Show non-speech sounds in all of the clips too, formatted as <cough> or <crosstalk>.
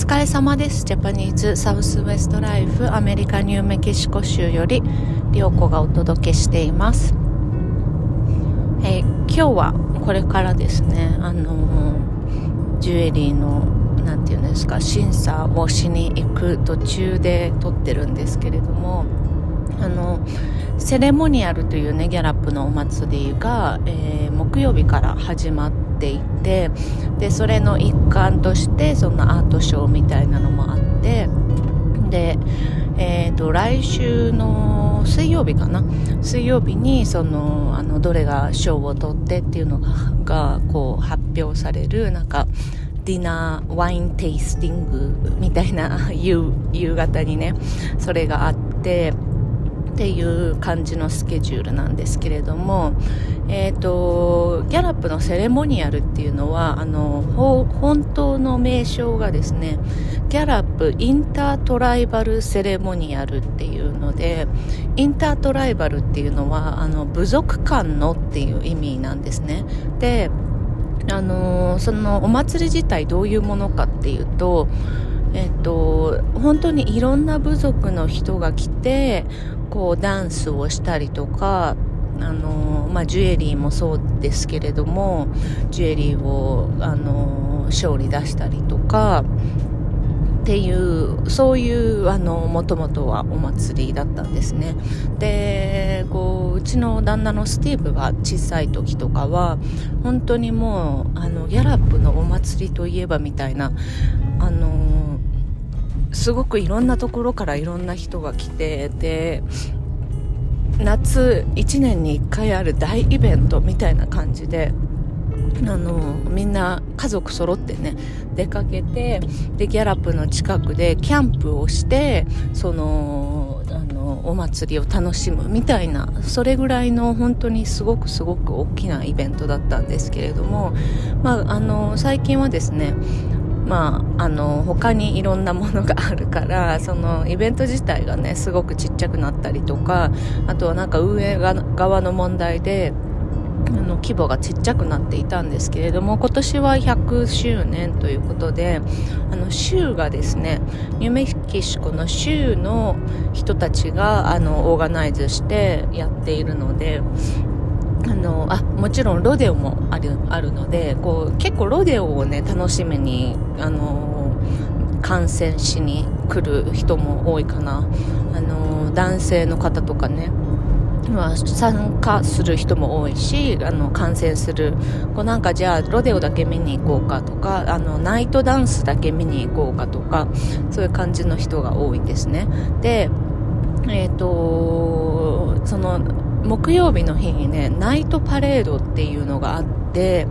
疲れ様です。ジャパニーズサウスウェストライフアメリカニューメキシコ州より良子がお届けしています。えー、今日はこれからですね、あのー、ジュエリーのなんていうんですか審査をしに行く途中で撮ってるんですけれども、あのセレモニアルというねギャラップのお祭りが、えー、木曜日から始まっていてでそれの一環としてそのアートショーみたいなのもあってで、えーと、来週の水曜日かな？水曜日にそのあのどれが賞を取ってっていうのががこう発表されるなんかディナーワインテイスティングみたいな夕方にねそれがあってっていう感じのスケジュールなんですけれども、えーと、ギャラップのセレモニアルっていうのはあの本当の名称がですねギャラップインタートライバルセレモニアルっていうのでインタートライバルっていうのはあの部族間のっていう意味なんですね。であのそのお祭り自体どういうものかっていうとえっと、本当にいろんな部族の人が来てこうダンスをしたりとかあの、まあ、ジュエリーもそうですけれどもジュエリーをあの勝利出したりとかっていうそういうあのもともとはお祭りだったんですね。でこううちの旦那のスティーブが小さい時とかは本当にもうあのギャラップのお祭りといえばみたいなあのすごくいろんなところからいろんな人が来てで夏1年に1回ある大イベントみたいな感じであのみんな家族揃ってね出かけてでギャラップの近くでキャンプをしてそのあのお祭りを楽しむみたいなそれぐらいの本当にすごくすごく大きなイベントだったんですけれども、まあ、あの最近はですねまあ、あの他にいろんなものがあるから <laughs> そのイベント自体がねすごくちっちゃくなったりとかあとはなんか運営側の問題であの規模がちっちゃくなっていたんですけれども今年は100周年ということであの州がですねニューメキシコの州の人たちがあのオーガナイズしてやっているのであのあもちろんロデオもあるあるのでこう結構ロデオをね楽しみにあの観戦しに来る人も多いかな。あの男性の方とかねまあ、参加する人も多いしあの観戦する。こうなんかじゃあロデオだけ見に行こうかとかあのナイトダンスだけ見に行こうかとかそういう感じの人が多いんですね。でえっ、ー、とその木曜日の日にねナイトパレードっていうのがあって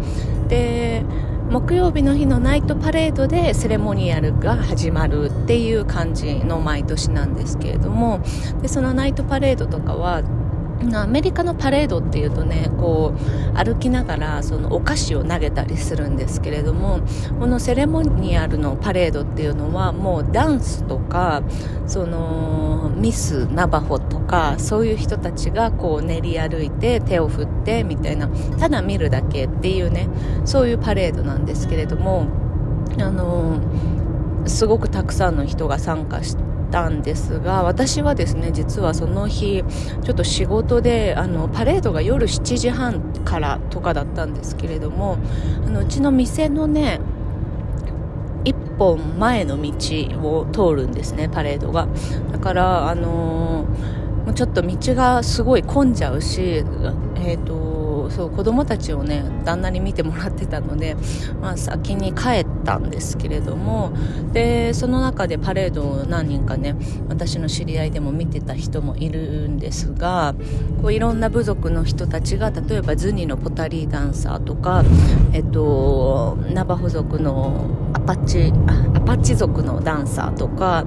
で木曜日の日のナイトパレードでセレモニアルが始まるっていう感じの毎年なんですけれどもでそのナイトパレードとかはアメリカのパレードっていうとねこう歩きながらそのお菓子を投げたりするんですけれどもこのセレモニアルのパレードっていうのはもうダンスとかそのミスナバホとかそういう人たちがこう練り歩いて手を振ってみたいなただ見るだけっていうねそういうパレードなんですけれどもあのすごくたくさんの人が参加してたんですが私はですね実はその日ちょっと仕事であのパレードが夜7時半からとかだったんですけれどもあのうちの店のね一本前の道を通るんですねパレードが。だからあのー、ちょっと道がすごい混んじゃうしえっ、ー、とそう子供たちをね旦那に見てもらってたので、まあ、先に帰ったんですけれどもでその中でパレードを何人かね私の知り合いでも見てた人もいるんですがこういろんな部族の人たちが例えばズニのポタリーダンサーとか、えっと、ナバホ族のアパッチアパッチ族のダンサーとか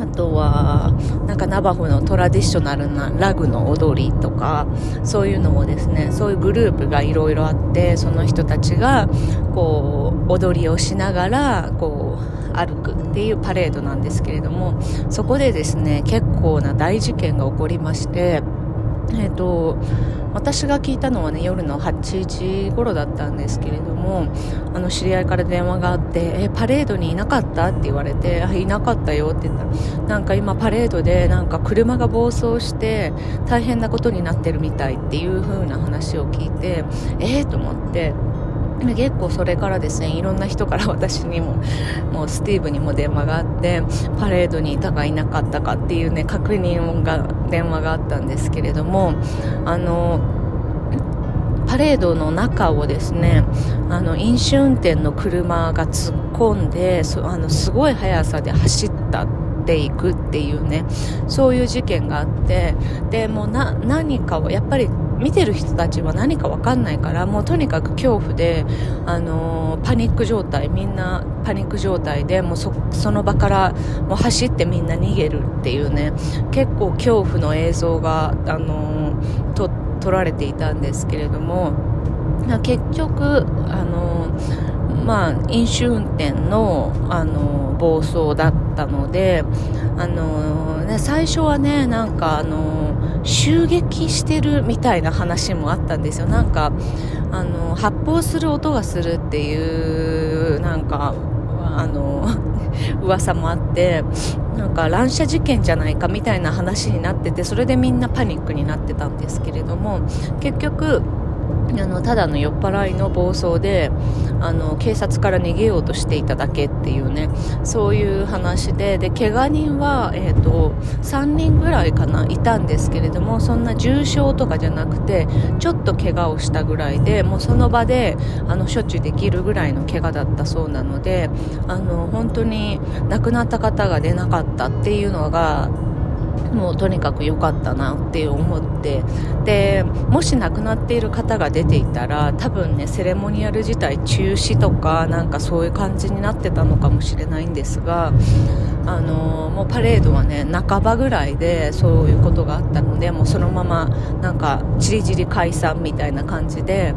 あとはなんかナバホのトラディショナルなラグの踊りとかそういうのもですねそういうグループがいろいろあってその人たちがこう踊りをしながらこう歩くっていうパレードなんですけれどもそこでですね結構な大事件が起こりましてえーと、私が聞いたのはね夜の8時頃だったんですけれどもあの知り合いから電話があってえパレードにいなかった？って言われてあいなかったよって言った。らなんか今パレードでなんか車が暴走して大変なことになってるみたいっていう風な話を聞いてえー、と思って。結構それからですねいろんな人から私にももうスティーブにも電話があってパレードにいたかいなかったかっていうね確認が電話があったんですけれどもあのパレードの中をですねあの飲酒運転の車が突っ込んであのすごい速さで走ったっていくっていうねそういう事件があってでもう何かをやっぱり見てる人たちは何か分かんないからもうとにかく恐怖で、あのー、パニック状態みんなパニック状態でもうその場からもう走ってみんな逃げるっていうね結構恐怖の映像が、あのー、と撮られていたんですけれども結局、あのー、まあ、飲酒運転の、あの暴走だったので、あのね、最初はねなんか、あの襲撃してるみたいな話もあったんですよ。なんかあの発砲する音がするっていうなんかあの <laughs> 噂もあってなんか乱射事件じゃないかみたいな話になっててそれでみんなパニックになってたんですけれども結局あのただの酔っ払いの暴走であの警察から逃げようとしていただけっていうねそういう話でで怪我人は、えーと、3人ぐらいかないたんですけれどもそんな重傷とかじゃなくてちょっと怪我をしたぐらいでもうその場であの処置できるぐらいの怪我だったそうなのであの本当に亡くなった方が出なかったっていうのがもうとにかく良かったなって思ってでもし亡くなっている方が出ていたら多分ねセレモニアル自体中止とかなんかそういう感じになってたのかもしれないんですがあのもうパレードはね半ばぐらいでそういうことがあったのでもうそのままなんかじりじり解散みたいな感じで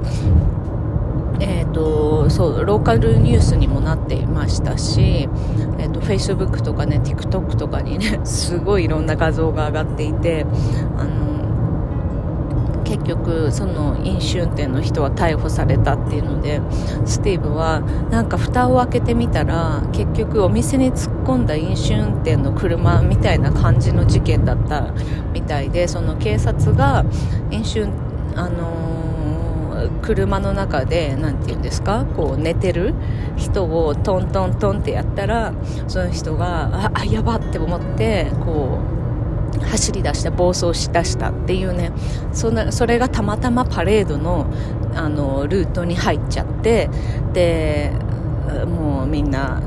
えーと、そうローカルニュースにもなっていましたし、えーと、と Facebook とかね TikTok とかにね <laughs> すごいいろんな画像が上がっていてあの結局その飲酒運転の人は逮捕されたっていうのでスティーブはなんか蓋を開けてみたら結局お店に突っ込んだ飲酒運転の車みたいな感じの事件だったみたいでその警察が飲酒あの車の中で何て言うんですか？こう寝てる人をトントントンってやったらその人があやばって思ってこう走り出して暴走しだしたっていうねそなそれがたまたまパレードのあのルートに入っちゃってでもうみんな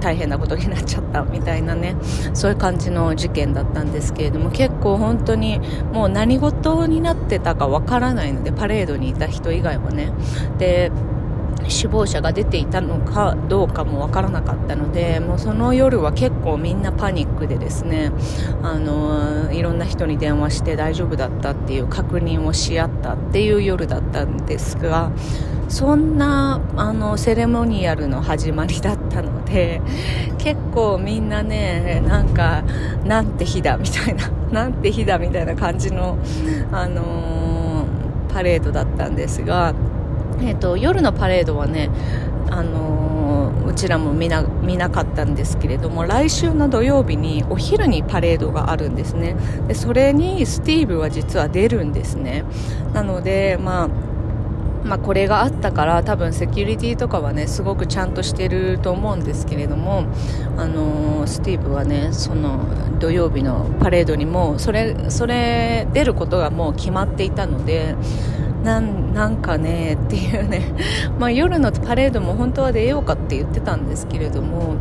大変なことになっちゃったみたいなねそういう感じの事件だったんですけれども結構本当にもう何事になってたかわからないのでパレードにいた人以外はね。で死亡者が出ていたのかどうかも分からなかったのでもうその夜は結構みんなパニックでですねあのいろんな人に電話して大丈夫だったっていう確認をし合ったっていう夜だったんですがそんなあのセレモニアルの始まりだったので結構みんなねなんかなんて日だみたいな <laughs> なんて日だみたいな感じの、あのー、パレードだったんですが、えーと、夜のパレードはね、あのー、うちらも見な見なかったんですけれども来週の土曜日にお昼にパレードがあるんですね。でそれにスティーブは実は出るんですね。なのでまあまあ、これがあったから多分セキュリティとかはねすごくちゃんとしてると思うんですけれども、あのー、スティーブはねその土曜日のパレードにもそれそれ出ることがもう決まっていたのでなんなんかねっていうね、<laughs> まあ、夜のパレードも本当は出ようかって言ってたんですけれども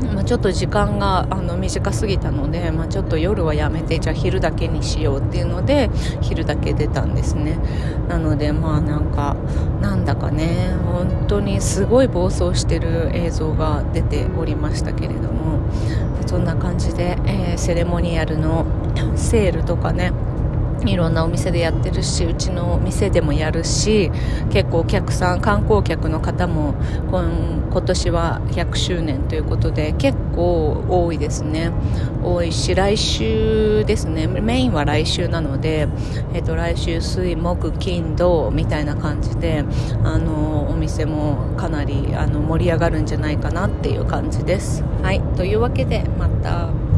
まあ、ちょっと時間があの短すぎたので、まあ、ちょっと夜はやめてじゃあ昼だけにしようっていうので昼だけ出たんですね。なのでまあなんかなんだかね本当にすごい暴走してる映像が出ておりましたけれどもそんな感じで、えー、セレモニアルのセールとかねいろんなお店でやってるしうちの店でもやるし結構お客さん観光客の方も今年は100周年ということで結構多いですね。多いし来週ですね。メインは来週なので、えっと、来週水木金土みたいな感じであのお店もかなりあの盛り上がるんじゃないかなっていう感じです。はい。というわけでまた。